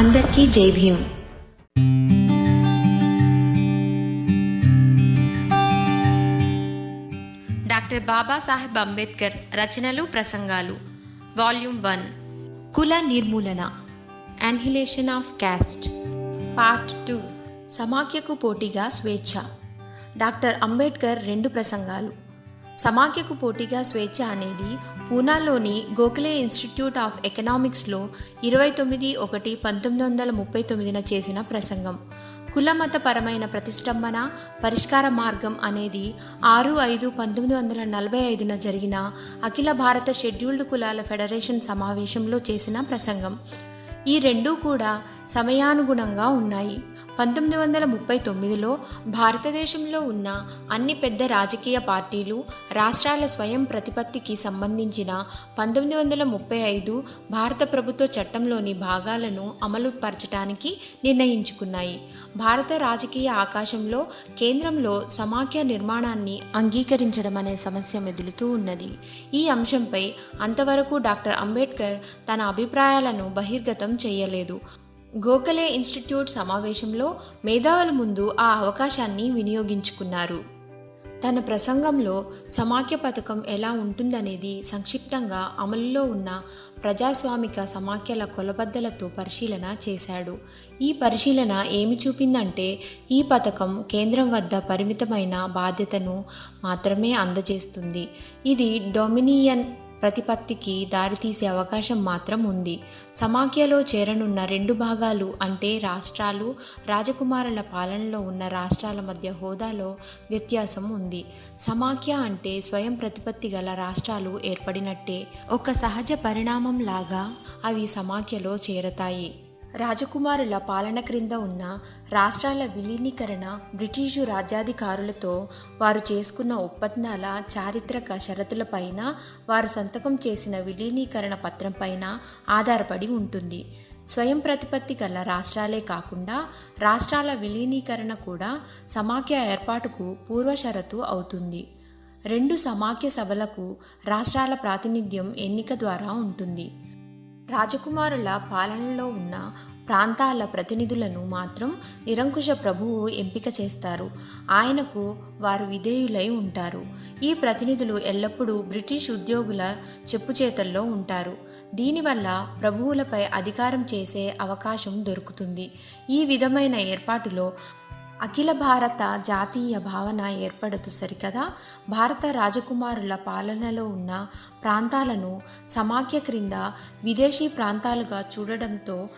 అందరికీ జై భీమ్. డాక్టర్ బాబాసాహెబ్ అంబేద్కర్ రచనలు ప్రసంగాలు వాల్యూమ్ వన్. కుల నిర్మూలన. Annihilation of caste part two. సమాఖ్యకు పోటీగా స్వేచ్ఛ. డాక్టర్ అంబేద్కర్ రెండు ప్రసంగాలు. సమాఖ్యకు పోటీగా స్వేచ్ఛ అనేది పూనాలోని గోఖలే ఇన్స్టిట్యూట్ ఆఫ్ ఎకనామిక్స్లో ఇరవై తొమ్మిది ఒకటి పంతొమ్మిది వందల ముప్పై తొమ్మిదిన చేసిన ప్రసంగం. కులమతపరమైన ప్రతిష్టంభన పరిష్కార మార్గం అనేది ఆరు ఐదు పంతొమ్మిది వందల నలభై ఐదున జరిగిన అఖిల భారత షెడ్యూల్డ్ కులాల ఫెడరేషన్ సమావేశంలో చేసిన ప్రసంగం. ఈ రెండూ కూడా సమయానుగుణంగా ఉన్నాయి. పంతొమ్మిది వందల ముప్పై తొమ్మిదిలో భారతదేశంలో ఉన్న అన్ని పెద్ద రాజకీయ పార్టీలు రాష్ట్రాల స్వయం ప్రతిపత్తికి సంబంధించిన పంతొమ్మిది వందల ముప్పై ఐదు భారత ప్రభుత్వ చట్టంలోని భాగాలను అమలుపరచడానికి నిర్ణయించుకున్నాయి. భారత రాజకీయ ఆకాశంలో కేంద్రంలో సమాఖ్య నిర్మాణాన్ని అంగీకరించడం అనే సమస్య మెదులుతూ ఉన్నది. ఈ అంశంపై అంతవరకు డాక్టర్ అంబేద్కర్ తన అభిప్రాయాలను బహిర్గతం చేయలేదు. గోఖలే ఇన్స్టిట్యూట్ సమావేశంలో మేధావుల ముందు ఆ అవకాశాన్ని వినియోగించుకున్నారు. తన ప్రసంగంలో సమాఖ్య పథకం ఎలా ఉంటుందనేది సంక్షిప్తంగా అమలులో ఉన్న ప్రజాస్వామిక సమాఖ్యల కొలబద్దలతో పరిశీలన చేశాడు. ఈ పరిశీలన ఏమి చూపిందంటే ఈ పథకం కేంద్రం వద్ద పరిమితమైన బాధ్యతను మాత్రమే అందజేస్తుంది. ఇది డొమినియన్ ప్రతిపత్తికి దారితీసే అవకాశం మాత్రం ఉంది. సమాఖ్యలో చేరనున్న రెండు భాగాలు అంటే రాష్ట్రాలు రాజకుమారుల పాలనలో ఉన్న రాష్ట్రాల మధ్య హోదాలో వ్యత్యాసం ఉంది. సమాఖ్య అంటే స్వయం ప్రతిపత్తి గల రాష్ట్రాలు ఏర్పడినట్టే. ఒక సహజ పరిణామం లాగా అవి సమాఖ్యలో చేరతాయి. రాజకుమారుల పాలన క్రింద ఉన్న రాష్ట్రాల విలీనీకరణ బ్రిటిషు రాజ్యాధికారులతో వారు చేసుకున్న ఒప్పందాల చారిత్రక షరతులపైన వారు సంతకం చేసిన విలీనీకరణ పత్రంపైన ఆధారపడి ఉంటుంది. స్వయం ప్రతిపత్తి గల రాష్ట్రాలే కాకుండా రాష్ట్రాల విలీనీకరణ కూడా సమాఖ్య ఏర్పాటుకు పూర్వషరతు అవుతుంది. రెండు సమాఖ్య సభలకు రాష్ట్రాల ప్రాతినిధ్యం ఎన్నిక ద్వారా ఉంటుంది. రాజకుమారుల పాలనలో ఉన్న ప్రాంతాల ప్రతినిధులను మాత్రం నిరంకుశ ప్రభువు ఎంపిక చేస్తారు. ఆయనకు వారు విధేయులై ఉంటారు. ఈ ప్రతినిధులు ఎల్లప్పుడూ బ్రిటిష్ ఉద్యోగుల చెప్పుచేతల్లో ఉంటారు. దీనివల్ల ప్రభువులపై అధికారం చేసే అవకాశం దొరుకుతుంది. ఈ విధమైన ఏర్పాటులో అఖిల భారత జాతీయ భావన ఏర్పడదు సరికదా. భారత రాజకుమారుల పాలనలో ఉన్న ప్రాంతాలను సమాఖ్య క్రింద విదేశీ ప్రాంతాలుగా చూడడంతో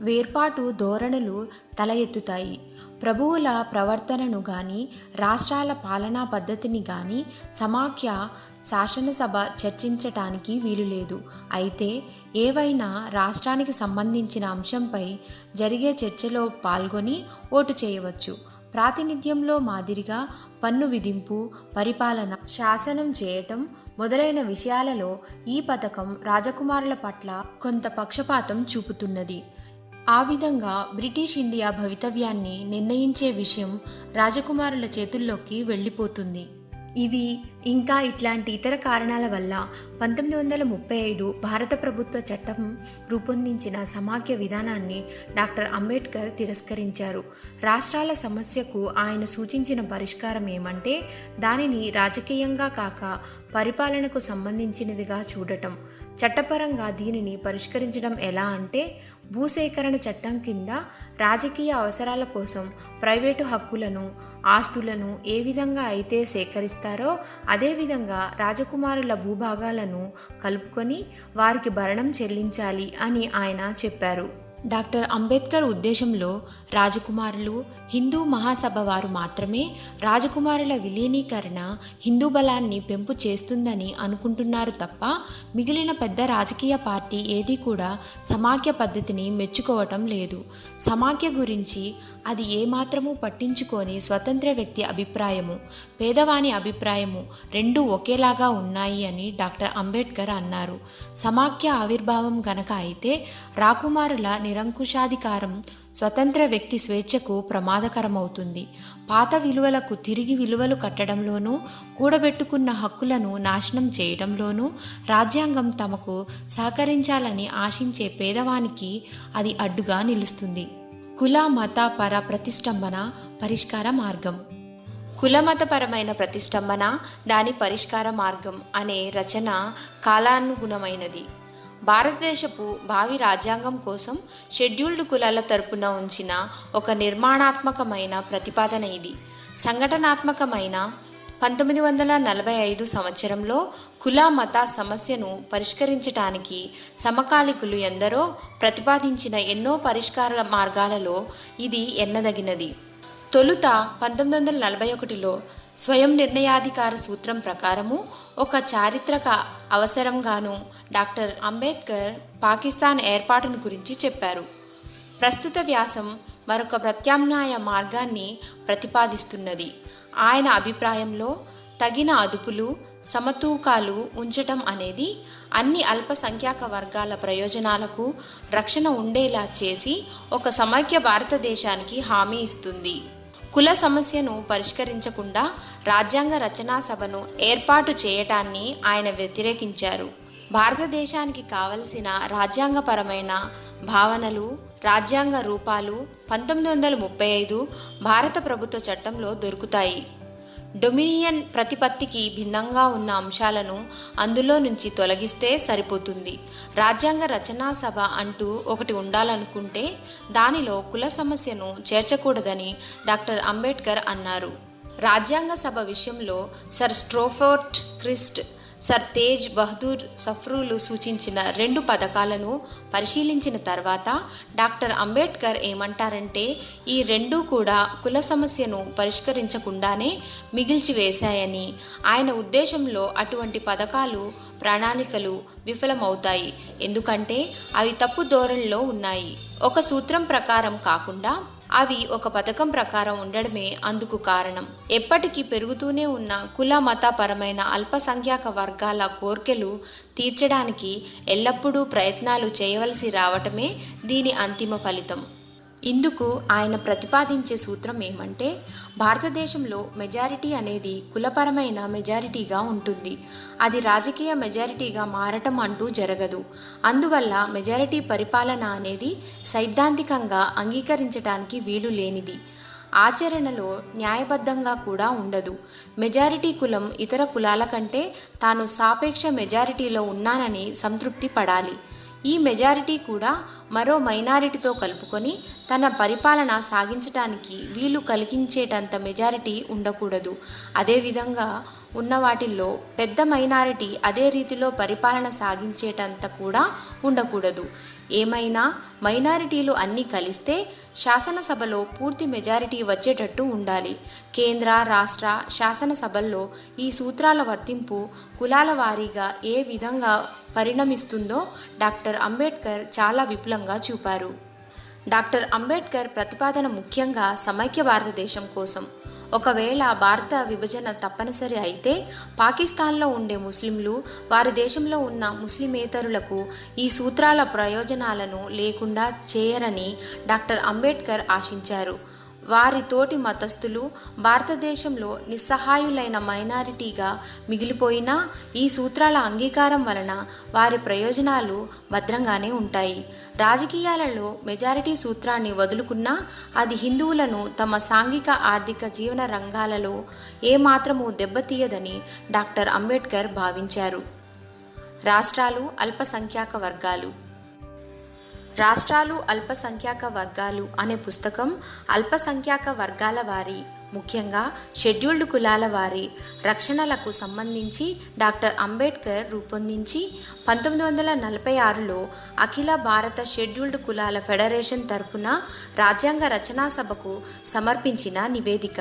వేర్పాటు ధోరణులు తల ఎత్తుతాయి. ప్రభువుల ప్రవర్తనను గాని రాష్ట్రాల పాలనా పద్ధతిని గాని సమాఖ్య శాసనసభ చర్చించటానికి వీలులేదు అయితే ఏవైనా రాష్ట్రానికి సంబంధించిన అంశంపై జరిగే చర్చలో పాల్గొని ఓటు చేయవచ్చు. ప్రాతినిధ్యంలో మాదిరిగా పన్ను విధింపు పరిపాలన శాసనం చేయటం మొదలైన విషయాలలో ఈ పథకం రాజకుమారుల పట్ల కొంత పక్షపాతం చూపుతున్నది. ఆ విధంగా బ్రిటిష్ ఇండియా భవితవ్యాన్ని నిర్ణయించే విషయం రాజకుమారుల చేతుల్లోకి వెళ్ళిపోతుంది. ఇవి ఇంకా ఇట్లాంటి ఇతర కారణాల వల్ల పంతొమ్మిది వందల ముప్పై ఐదు భారత ప్రభుత్వ చట్టం రూపొందించిన సమాఖ్య విధానాన్ని డాక్టర్ అంబేద్కర్ తిరస్కరించారు. రాష్ట్రాల సమస్యకు ఆయన సూచించిన పరిష్కారం ఏమంటే దానిని రాజకీయంగా కాక పరిపాలనకు సంబంధించినదిగా చూడటం. చట్టపరంగా దీనిని పరిష్కరించడం ఎలా అంటే భూసేకరణ చట్టం కింద రాజకీయ అవసరాల కోసం ప్రైవేటు హక్కులను ఆస్తులను ఏ విధంగా అయితే సేకరిస్తారో అదేవిధంగా రాజకుమారుల భూభాగాలను కలుపుకొని వారికి భరణం చెల్లించాలి అని ఆయన చెప్పారు. డాక్టర్ అంబేద్కర్ ఉద్దేశంలో రాజకుమారులు హిందూ మహాసభ వారు మాత్రమే రాజకుమారుల విలీనీకరణ హిందూ బలాన్ని పెంపు చేస్తుందని అనుకుంటున్నారు తప్ప మిగిలిన పెద్ద రాజకీయ పార్టీ ఏది కూడా సమాఖ్య పద్ధతిని మెచ్చుకోవటం లేదు. సమాఖ్య గురించి అది ఏమాత్రము పట్టించుకొని స్వతంత్ర వ్యక్తి అభిప్రాయము పేదవాని అభిప్రాయము రెండూ ఒకేలాగా ఉన్నాయి అని డాక్టర్ అంబేద్కర్ అన్నారు. సమాఖ్య ఆవిర్భావం గనక అయితే రాకుమారుల నిరంకుశాధికారం స్వతంత్ర వ్యక్తి స్వేచ్ఛకు ప్రమాదకరమవుతుంది. పాత విలువలకు తిరిగి విలువలు కట్టడంలోనూ కూడబెట్టుకున్న హక్కులను నాశనం చేయడంలోనూ రాజ్యాంగం తమకు సహకరించాలని ఆశించే పేదవానికి అది అడ్డుగా నిలుస్తుంది. కుల మత పర ప్రతిష్టంభన పరిష్కార మార్గం. కులమతపరమైన ప్రతిష్టంభన దాని పరిష్కార మార్గం అనే రచన కాలానుగుణమైనది. భారతదేశపు భావి రాజ్యాంగం కోసం షెడ్యూల్డ్ కులాల తరపున ఉంచిన ఒక నిర్మాణాత్మకమైన ప్రతిపాదన ఇది. సంఘటనాత్మకమైన పంతొమ్మిది వందల నలభై ఐదు సంవత్సరంలో కుల మత సమస్యను పరిష్కరించటానికి సమకాలికులు ఎందరో ప్రతిపాదించిన ఎన్నో పరిష్కార మార్గాలలో ఇది ఎన్నదగినది. తొలుత పంతొమ్మిది వందల నలభై ఒకటిలో స్వయం నిర్ణయాధికార సూత్రం ప్రకారము ఒక చారిత్రక అవసరంగాను డాక్టర్ అంబేద్కర్ పాకిస్తాన్ ఏర్పాటును గురించి చెప్పారు. ప్రస్తుత వ్యాసం మరొక ప్రత్యామ్నాయ మార్గాన్ని ప్రతిపాదిస్తున్నది. ఆయన అభిప్రాయంలో తగిన అదుపులు సమతూకాలు ఉంచటం అనేది అన్ని అల్పసంఖ్యాక వర్గాల ప్రయోజనాలకు రక్షణ ఉండేలా చేసి ఒక సమైక్య భారతదేశానికి హామీ ఇస్తుంది. కుల సమస్యను పరిష్కరించకుండా రాజ్యాంగ రచనా సభను ఏర్పాటు చేయటాన్ని ఆయన వ్యతిరేకించారు. భారతదేశానికి కావలసిన రాజ్యాంగపరమైన భావనలు రాజ్యాంగ రూపాలు పంతొమ్మిది వందల ముప్పై ఐదు భారత ప్రభుత్వ చట్టంలో దొరుకుతాయి. డొమినియన్ ప్రతిపత్తికి భిన్నంగా ఉన్న అంశాలను అందులో నుంచి తొలగిస్తే సరిపోతుంది. రాజ్యాంగ రచనా సభ అంటూ ఒకటి ఉండాలనుకుంటే దానిలో కుల సమస్యను చేర్చకూడదని డాక్టర్ అంబేద్కర్ అన్నారు. రాజ్యాంగ సభ విషయంలో sir Stafford Cripps sir Tej Bahadur సఫ్రూలు సూచించిన రెండు పథకాలను పరిశీలించిన తర్వాత డాక్టర్ అంబేద్కర్ ఏమంటారంటే ఈ రెండూ కూడా కుల సమస్యను పరిష్కరించకుండానే మిగిల్చివేశాయని. ఆయన ఉద్దేశంలో అటువంటి పథకాలు ప్రణాళికలు విఫలమవుతాయి. ఎందుకంటే అవి తప్పు ధోరణిలో ఉన్నాయి. ఒక సూత్రం ప్రకారం కాకుండా అవి ఒక పథకం ప్రకారం ఉండడమే అందుకు కారణం. ఎప్పటికీ పెరుగుతూనే ఉన్న కుల మతపరమైన అల్పసంఖ్యాక వర్గాల కోర్కెలు తీర్చడానికి ఎల్లప్పుడూ ప్రయత్నాలు చేయవలసి రావటమే దీని అంతిమ ఫలితం. ఇందుకు ఆయన ప్రతిపాదించే సూత్రం ఏమంటే భారతదేశంలో మెజారిటీ అనేది కులపరమైన మెజారిటీగా ఉంటుంది. అది రాజకీయ మెజారిటీగా మారటం అంటూ జరగదు. అందువల్ల మెజారిటీ పరిపాలన అనేది సైద్ధాంతికంగా అంగీకరించడానికి వీలు లేనిది. ఆచరణలో న్యాయబద్ధంగా కూడా ఉండదు. మెజారిటీ కులం ఇతర కులాల కంటే తాను సాపేక్ష మెజారిటీలో ఉన్నానని సంతృప్తి పడాలి. ఈ మెజారిటీ కూడా మరో మైనారిటీతో కలుపుకొని తన పరిపాలన సాగించడానికి వీలు కలిగించేటంత మెజారిటీ ఉండకూడదు. అదేవిధంగా ఉన్న వాటిల్లో పెద్ద మైనారిటీ అదే రీతిలో పరిపాలన సాగించేటంత కూడా ఉండకూడదు. ఏమైనా మైనారిటీలు అన్నీ కలిస్తే శాసనసభలో పూర్తి మెజారిటీ వచ్చేటట్టు ఉండాలి. కేంద్ర రాష్ట్ర శాసనసభల్లో ఈ సూత్రాల వర్తింపు కులాల వారీగా ఏ విధంగా పరిణమిస్తుందో డాక్టర్ అంబేద్కర్ చాలా విపులంగా చూపారు. డాక్టర్ అంబేద్కర్ ప్రతిపాదన ముఖ్యంగా సమైక్య భారతదేశం కోసం. ఒకవేళ భారత విభజన తప్పనిసరి అయితే పాకిస్తాన్లో ఉండే ముస్లింలు వారి దేశంలో ఉన్న ముస్లిమేతరులకు ఈ సూత్రాల ప్రయోజనాలను లేకుండా చేయరని డాక్టర్ అంబేద్కర్ ఆశించారు. వారి తోటి మతస్థులు భారతదేశంలో నిస్సహాయులైన మైనారిటీగా మిగిలిపోయినా ఈ సూత్రాల అంగీకారం వలన వారి ప్రయోజనాలు భద్రంగానే ఉంటాయి. రాజకీయాలలో మెజారిటీ సూత్రాన్ని వదులుకున్నా అది హిందువులను తమ సాంఘిక ఆర్థిక జీవన రంగాలలో ఏమాత్రమూ దెబ్బతీయదని డాక్టర్ అంబేద్కర్ భావించారు. రాష్ట్రాలు అల్పసంఖ్యాక వర్గాలు రాష్ట్రాలు అల్పసంఖ్యాక వర్గాలు అనే పుస్తకం అల్పసంఖ్యాక వర్గాల వారి ముఖ్యంగా షెడ్యూల్డ్ కులాల వారి రక్షణలకు సంబంధించి డాక్టర్ అంబేద్కర్ రూపొందించి పంతొమ్మిది వందల నలభై ఆరులో అఖిల భారత షెడ్యూల్డ్ కులాల ఫెడరేషన్ తరపున రాజ్యాంగ రచనా సభకు సమర్పించిన నివేదిక.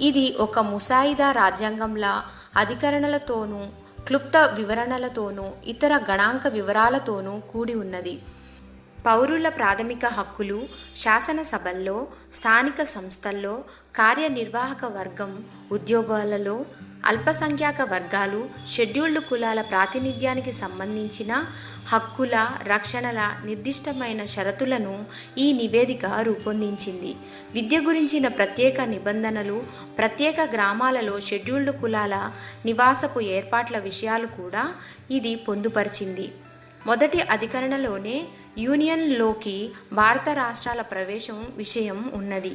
ఇది ఒక ముసాయిదా రాజ్యాంగంలా అధికరణలతోనూ క్లుప్త వివరణలతోనూ ఇతర గణాంక వివరాలతోనూ కూడి ఉన్నది. పౌరుల ప్రాథమిక హక్కులు శాసనసభల్లో స్థానిక సంస్థల్లో కార్యనిర్వాహక వర్గం ఉద్యోగాలలో అల్పసంఖ్యాక వర్గాలు షెడ్యూల్డ్ కులాల ప్రాతినిధ్యానికి సంబంధించిన హక్కుల రక్షణల నిర్దిష్టమైన షరతులను ఈ నివేదిక రూపొందించింది. విద్య గురించిన ప్రత్యేక నిబంధనలు ప్రత్యేక గ్రామాలలో షెడ్యూల్డ్ కులాల నివాసపు ఏర్పాట్ల విషయాలు కూడా ఇది పొందుపరిచింది. మొదటి అధికరణలోనే యూనియన్లోకి భారత రాష్ట్రాల ప్రవేశం విషయం ఉన్నది.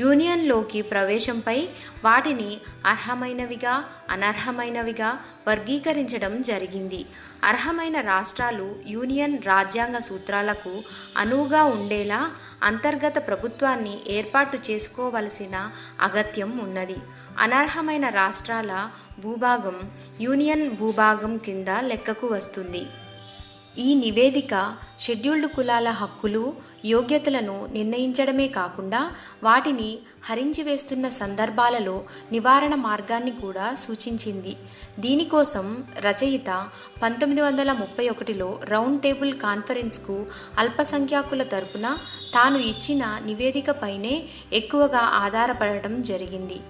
యూనియన్లోకి ప్రవేశంపై వాటిని అర్హమైనవిగా అనర్హమైనవిగా వర్గీకరించడం జరిగింది. అర్హమైన రాష్ట్రాలు యూనియన్ రాజ్యాంగ సూత్రాలకు అనువుగా ఉండేలా అంతర్గత ప్రభుత్వాన్ని ఏర్పాటు చేసుకోవలసిన అగత్యం ఉన్నది. అనర్హమైన రాష్ట్రాల భూభాగం యూనియన్ భూభాగం కింద లెక్కకు వస్తుంది. ఈ నివేదిక షెడ్యూల్డ్ కులాల హక్కులు యోగ్యతలను నిర్ణయించడమే కాకుండా వాటిని హరించివేస్తున్న సందర్భాలలో నివారణ మార్గాన్ని కూడా సూచించింది. దీనికోసం రచయిత పంతొమ్మిది వందల ముప్పై ఒకటిలో రౌండ్ టేబుల్ కాన్ఫరెన్స్కు అల్పసంఖ్యాకుల తరపున తాను ఇచ్చిన నివేదికపైనే ఎక్కువగా ఆధారపడటం జరిగింది.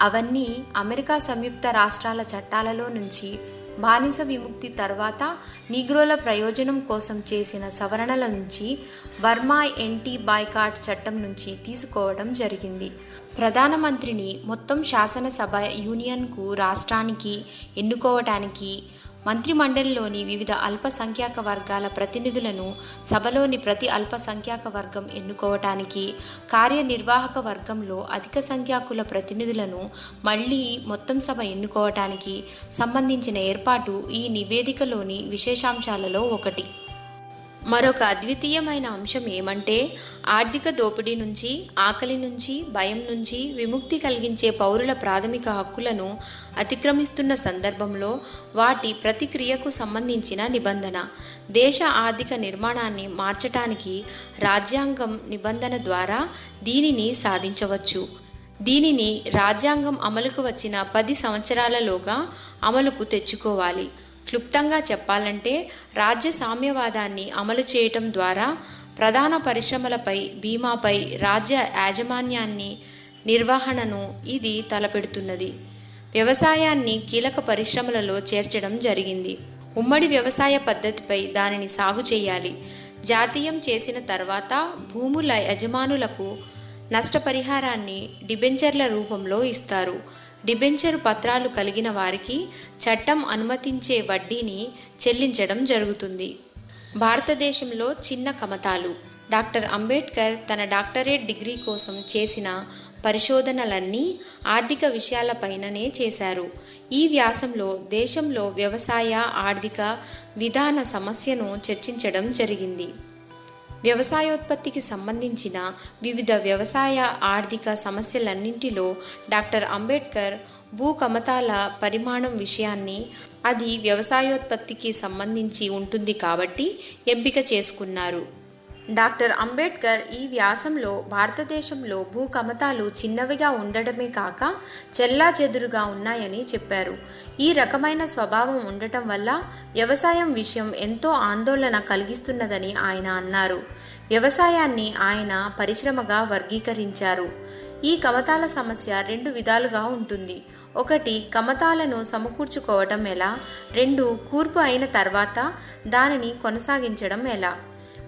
అవన్నీ అమెరికా సంయుక్త రాష్ట్రాల చట్టాలలో నుంచి బానిస విముక్తి తర్వాత నీగ్రోల ప్రయోజనం కోసం చేసిన సవరణల నుంచి బర్మా ఎన్టీ బాయ్కాట్ చట్టం నుంచి తీసుకోవడం జరిగింది. ప్రధానమంత్రిని మొత్తం శాసనసభ యూనియన్కు రాష్ట్రానికి ఎన్నుకోవటానికి మంత్రిమండలిలోని వివిధ అల్పసంఖ్యాక వర్గాల ప్రతినిధులను సభలోని ప్రతి అల్పసంఖ్యాక వర్గం ఎన్నుకోవటానికి కార్యనిర్వాహక వర్గంలో అధిక సంఖ్యాకుల ప్రతినిధులను మళ్ళీ మొత్తం సభ ఎన్నుకోవటానికి సంబంధించిన ఏర్పాటు ఈ నివేదికలోని విశేషాంశాలలో ఒకటి. మరొక అద్వితీయమైన అంశం ఏమంటే ఆర్థిక దోపిడీ నుంచి ఆకలి నుంచి భయం నుంచి విముక్తి కలిగించే పౌరుల ప్రాథమిక హక్కులను అతిక్రమిస్తున్న సందర్భంలో వాటి ప్రతిక్రియకు సంబంధించిన నిబంధన. దేశ ఆర్థిక నిర్మాణాన్ని మార్చటానికి రాజ్యాంగం నిబంధన ద్వారా దీనిని సాధించవచ్చు. దీనిని రాజ్యాంగం అమలుకు వచ్చిన పది సంవత్సరాలలోగా అమలుకు తెచ్చుకోవాలి. క్లుప్తంగా చెప్పాలంటే రాజ్య సామ్యవాదాన్ని అమలు చేయటం ద్వారా ప్రధాన పరిశ్రమలపై బీమాపై రాజ్య యాజమాన్యాన్ని నిర్వహణను ఇది తలపెడుతున్నది. వ్యవసాయాన్ని కీలక పరిశ్రమలలో చేర్చడం జరిగింది. ఉమ్మడి వ్యవసాయ పద్ధతిపై దానిని సాగు చేయాలి. జాతీయం చేసిన తర్వాత భూముల యజమానులకు నష్టపరిహారాన్ని డిబెంచర్ల రూపంలో ఇస్తారు. డిబెంచరు పత్రాలు కలిగిన వారికి చట్టం అనుమతించే వడ్డీని చెల్లించడం జరుగుతుంది. భారతదేశంలో చిన్న కమతాలు. డాక్టర్ అంబేద్కర్ తన డాక్టరేట్ డిగ్రీ కోసం చేసిన పరిశోధనలన్నీ ఆర్థిక విషయాలపైననే చేశారు. ఈ వ్యాసంలో దేశంలో వ్యవసాయ ఆర్థిక విధాన సమస్యను చర్చించడం జరిగింది. వ్యవసాయోత్పత్తికి సంబంధించిన వివిధ వ్యవసాయ ఆర్థిక సమస్యలన్నింటిలో డాక్టర్ అంబేద్కర్ భూ కమతాల పరిమాణం విషయాన్ని అది వ్యవసాయోత్పత్తికి సంబంధించి ఉంటుంది కాబట్టి ఎంపిక చేసుకున్నారు. డాక్టర్ అంబేద్కర్ ఈ వ్యాసంలో భారతదేశంలో భూ కమతాలు చిన్నవిగా ఉండడమే కాక చెల్లా చెదురుగా ఉన్నాయని చెప్పారు. ఈ రకమైన స్వభావం ఉండటం వల్ల వ్యవసాయం విషయం ఎంతో ఆందోళన కలిగిస్తున్నదని ఆయన అన్నారు. వ్యవసాయాన్ని ఆయన పరిశ్రమగా వర్గీకరించారు. ఈ కమతాల సమస్య రెండు విధాలుగా ఉంటుంది. ఒకటి కమతాలను సమకూర్చుకోవటం ఎలా? రెండు కూర్పు అయిన తర్వాత దానిని కొనసాగించడం ఎలా?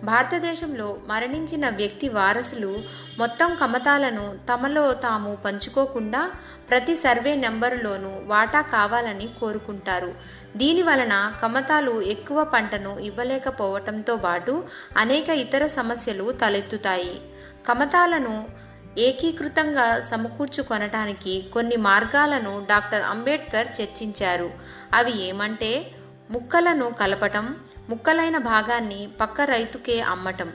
భారతదేశంలో మరణించిన వ్యక్తి వారసులు మొత్తం కమతాలను తమలో తాము పంచుకోకుండా ప్రతి సర్వే నెంబరులోనూ వాటా కావాలని కోరుకుంటారు. దీని వలన కమతాలు ఎక్కువ పంటను ఇవ్వలేకపోవటంతో పాటు అనేక ఇతర సమస్యలు తలెత్తుతాయి. కమతాలను ఏకీకృతంగా సమకూర్చుకొనటానికి కొన్ని మార్గాలను డాక్టర్ అంబేద్కర్ చర్చించారు. అవి ఏమంటే ముక్కలను కలపటం ముక్కలైన భాగాన్ని పక్క రైతుకే అమ్మటం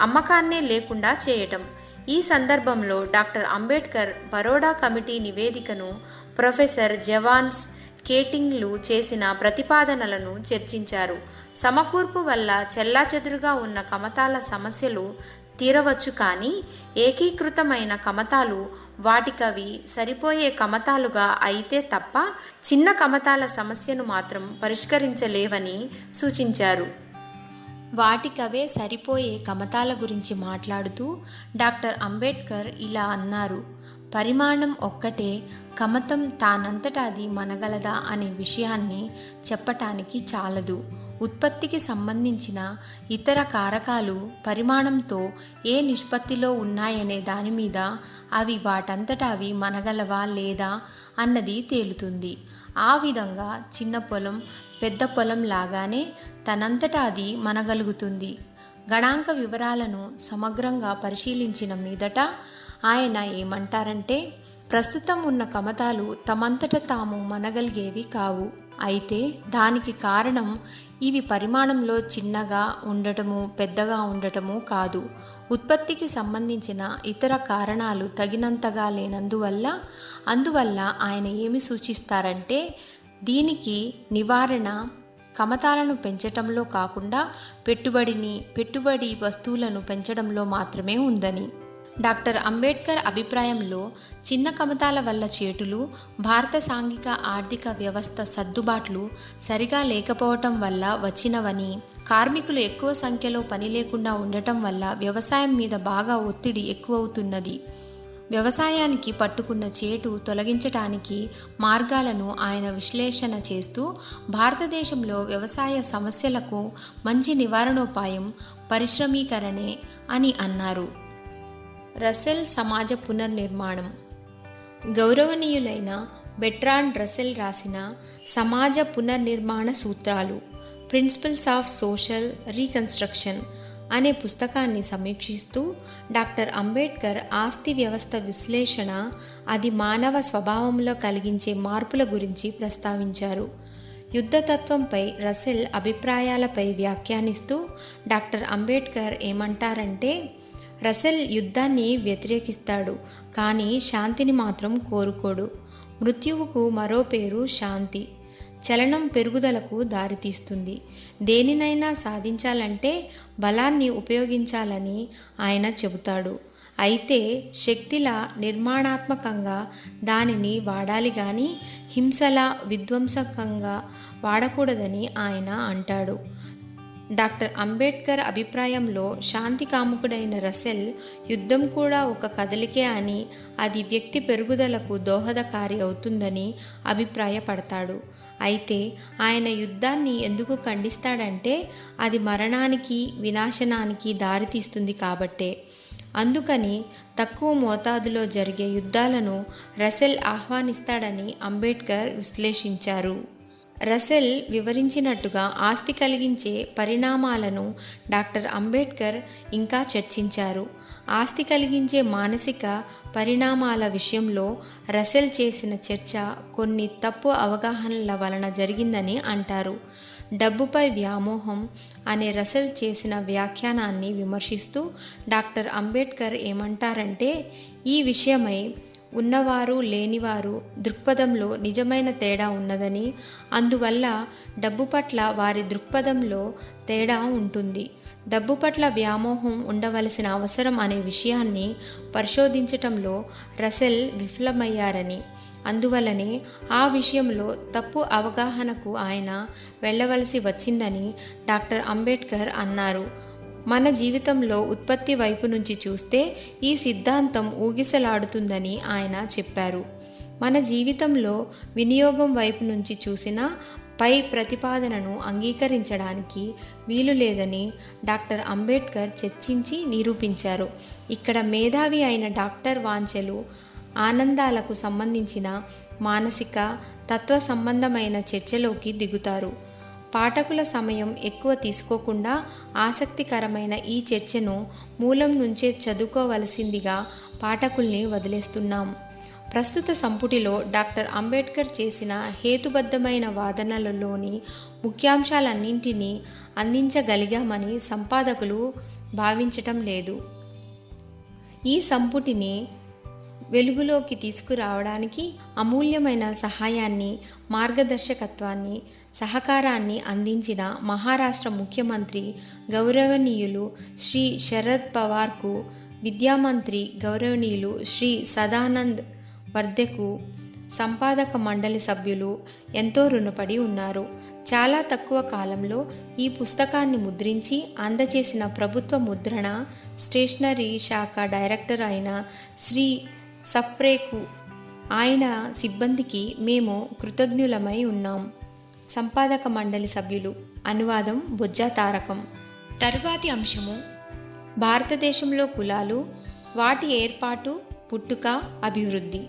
అమ్మకాన్నే లేకుండా చేయటం. ఈ సందర్భంలో డాక్టర్ అంబేద్కర్ బరోడా కమిటీ నివేదికను ప్రొఫెసర్ జవాన్స్ కేటింగ్లు చేసిన ప్రతిపాదనలను చర్చించారు. సమకూర్పు వల్ల చెల్లాచెదురుగా ఉన్న కమతాల సమస్యలు తీరవచ్చు కానీ ఏకీకృతమైన కమతాలు వాటికవి సరిపోయే కమతాలుగా అయితే తప్ప చిన్న కమతాల సమస్యను మాత్రం పరిష్కరించలేవని సూచించారు. వాటికవే సరిపోయే కమతాల గురించి మాట్లాడుతూ డాక్టర్ అంబేద్కర్ ఇలా అన్నారు పరిమాణం ఒక్కటే కమతం తానంతట అది మనగలదా అనే విషయాన్ని చెప్పటానికి చాలదు. ఉత్పత్తికి సంబంధించిన ఇతర కారకాలు పరిమాణంతో ఏ నిష్పత్తిలో ఉన్నాయనే దాని మీద అవి వాటంతట అవి మనగలవా లేదా అన్నది తేలుతుంది. ఆ విధంగా చిన్న పొలం పెద్ద పొలం లాగానే తనంతట అది మనగలుగుతుంది. గణాంక వివరాలను సమగ్రంగా పరిశీలించిన మీదట ఆయన ఏమంటారంటే ప్రస్తుతం ఉన్న కమతాలు తమంతట తాము మనగలిగేవి కావు. అయితే దానికి కారణం ఇవి పరిమాణంలో చిన్నగా ఉండటము పెద్దగా ఉండటము కాదు. ఉత్పత్తికి సంబంధించిన ఇతర కారణాలు తగినంతగా లేనందువల్ల అందువల్ల ఆయన ఏమి సూచిస్తారంటే దీనికి నివారణ కమతాలను పెంచటంలో కాకుండా పెట్టుబడిని పెట్టుబడి వస్తువులను పెంచడంలో మాత్రమే ఉందని. డాక్టర్ అంబేద్కర్ అభిప్రాయంలో చిన్న కమతాల వల్ల చేటులు భారత సాంఘిక ఆర్థిక వ్యవస్థ సర్దుబాట్లు సరిగా లేకపోవటం వల్ల వచ్చినవని కార్మికులు ఎక్కువ సంఖ్యలో పని లేకుండా ఉండటం వల్ల వ్యవసాయం మీద బాగా ఒత్తిడి ఎక్కువవుతున్నది. వ్యవసాయానికి పట్టుకున్న చేటు తొలగించటానికి మార్గాలను ఆయన విశ్లేషణ చేస్తూ భారతదేశంలో వ్యవసాయ సమస్యలకు మంచి నివారణోపాయం పరిశ్రమీకరణే అని అన్నారు. రసెల్ సమాజ పునర్నిర్మాణం. గౌరవనీయులైన బెట్రాన్ రసెల్ రాసిన సమాజ పునర్నిర్మాణ సూత్రాలు ప్రిన్సిపల్స్ ఆఫ్ సోషల్ రీకన్స్ట్రక్షన్ అనే పుస్తకాన్ని సమీక్షిస్తూ డాక్టర్ అంబేద్కర్ ఆస్తి వ్యవస్థ విశ్లేషణ అది మానవ స్వభావంలో కలిగించే మార్పుల గురించి ప్రస్తావించారు. యుద్ధతత్వంపై రసెల్ అభిప్రాయాలపై వ్యాఖ్యానిస్తూ డాక్టర్ అంబేద్కర్ ఏమంటారంటే రసెల్ యుద్ధాన్ని వ్యతిరేకిస్తాడు కానీ శాంతిని మాత్రం కోరుకోడు. మృత్యువుకు మరో పేరు శాంతి. చలనం పెరుగుదలకు దారితీస్తుంది. దేనినైనా సాధించాలంటే బలాన్ని ఉపయోగించాలని ఆయన చెబుతాడు. అయితే శక్తిలా నిర్మాణాత్మకంగా దానిని వాడాలి కానీ హింసలా విధ్వంసకంగా వాడకూడదని ఆయన అంటాడు. డాక్టర్ అంబేద్కర్ అభిప్రాయంలో శాంతి కాముకుడైన రసెల్ యుద్ధం కూడా ఒక కదలికే అని అది వ్యక్తి పెరుగుదలకు దోహదకారి అవుతుందని అభిప్రాయపడతాడు. అయితే ఆయన యుద్ధాన్ని ఎందుకు ఖండిస్తాడంటే అది మరణానికి వినాశనానికి దారితీస్తుంది కాబట్టే. అందుకని తక్కువ మోతాదులో జరిగే యుద్ధాలను రసెల్ ఆహ్వానిస్తాడని అంబేద్కర్ విశ్లేషించారు. రసెల్ వివరించినట్టుగా ఆస్తి కలిగించే పరిణామాలను డాక్టర్ అంబేద్కర్ ఇంకా చర్చించారు. ఆస్తి కలిగించే మానసిక పరిణామాల విషయంలో రసెల్ చేసిన చర్చ కొన్ని తప్పు అవగాహనల వలన జరిగిందని అంటారు. డబ్బుపై వ్యామోహం అనే రసెల్ చేసిన వ్యాఖ్యానాన్ని విమర్శిస్తూ డాక్టర్ అంబేద్కర్ ఏమంటారంటే ఈ విషయమై ఉన్నవారు లేనివారు దృక్పథంలో నిజమైన తేడా ఉన్నదని అందువల్ల డబ్బు పట్ల వారి దృక్పథంలో తేడా ఉంటుంది. డబ్బు పట్ల వ్యామోహం ఉండవలసిన అవసరం అనే విషయాన్ని పరిశోధించటంలో రసెల్ విఫలమయ్యారని అందువల్లనే ఆ విషయంలో తప్పు అవగాహనకు ఆయన వెళ్ళవలసి వచ్చిందని డాక్టర్ అంబేద్కర్ అన్నారు. మన జీవితంలో ఉత్పత్తి వైపు నుంచి చూస్తే ఈ సిద్ధాంతం ఊగిసలాడుతుందని ఆయన చెప్పారు. మన జీవితంలో వినియోగం వైపు నుంచి చూసిన పై ప్రతిపాదనను అంగీకరించడానికి వీలు లేదని డాక్టర్ అంబేద్కర్ చర్చించి నిరూపించారు. ఇక్కడ మేధావి అయిన డాక్టర్ వాంచెలు ఆనందాలకు సంబంధించిన మానసిక తత్వ సంబంధమైన చర్చలోకి దిగుతారు. పాఠకుల సమయం ఎక్కువ తీసుకోకుండా ఆసక్తికరమైన ఈ చర్చను మూలం నుంచే చదువుకోవలసిందిగా పాఠకుల్ని వదిలేస్తున్నాం. ప్రస్తుత సంపుటిలో డాక్టర్ అంబేద్కర్ చేసిన హేతుబద్ధమైన వాదనలలోని ముఖ్యాంశాలన్నింటినీ అందించగలిగామని సంపాదకులు భావించటం లేదు. ఈ సంపుటిని వెలుగులోకి తీసుకురావడానికి అమూల్యమైన సహాయాన్ని మార్గదర్శకత్వాన్ని సహకారాన్ని అందించిన మహారాష్ట్ర ముఖ్యమంత్రి గౌరవనీయులు శ్రీ శరద్ పవార్కు విద్యామంత్రి గౌరవనీయులు శ్రీ సదానంద్ వర్ధెకు సంపాదక మండలి సభ్యులు ఎంతో రుణపడి ఉన్నారు. చాలా తక్కువ కాలంలో ఈ పుస్తకాన్ని ముద్రించి అందజేసిన ప్రభుత్వ ముద్రణ స్టేషనరీ శాఖ డైరెక్టర్ అయిన శ్రీ సప్రేకు ఆయన సిబ్బందికి మేము కృతజ్ఞులమై ఉన్నాం. సంపాదక మండలి సభ్యులు అనువాదం బొజ్జా తారకం. తరువాతి అంశము భారతదేశంలో కులాలు వాటి ఏర్పాటు పుట్టుక అభివృద్ధి.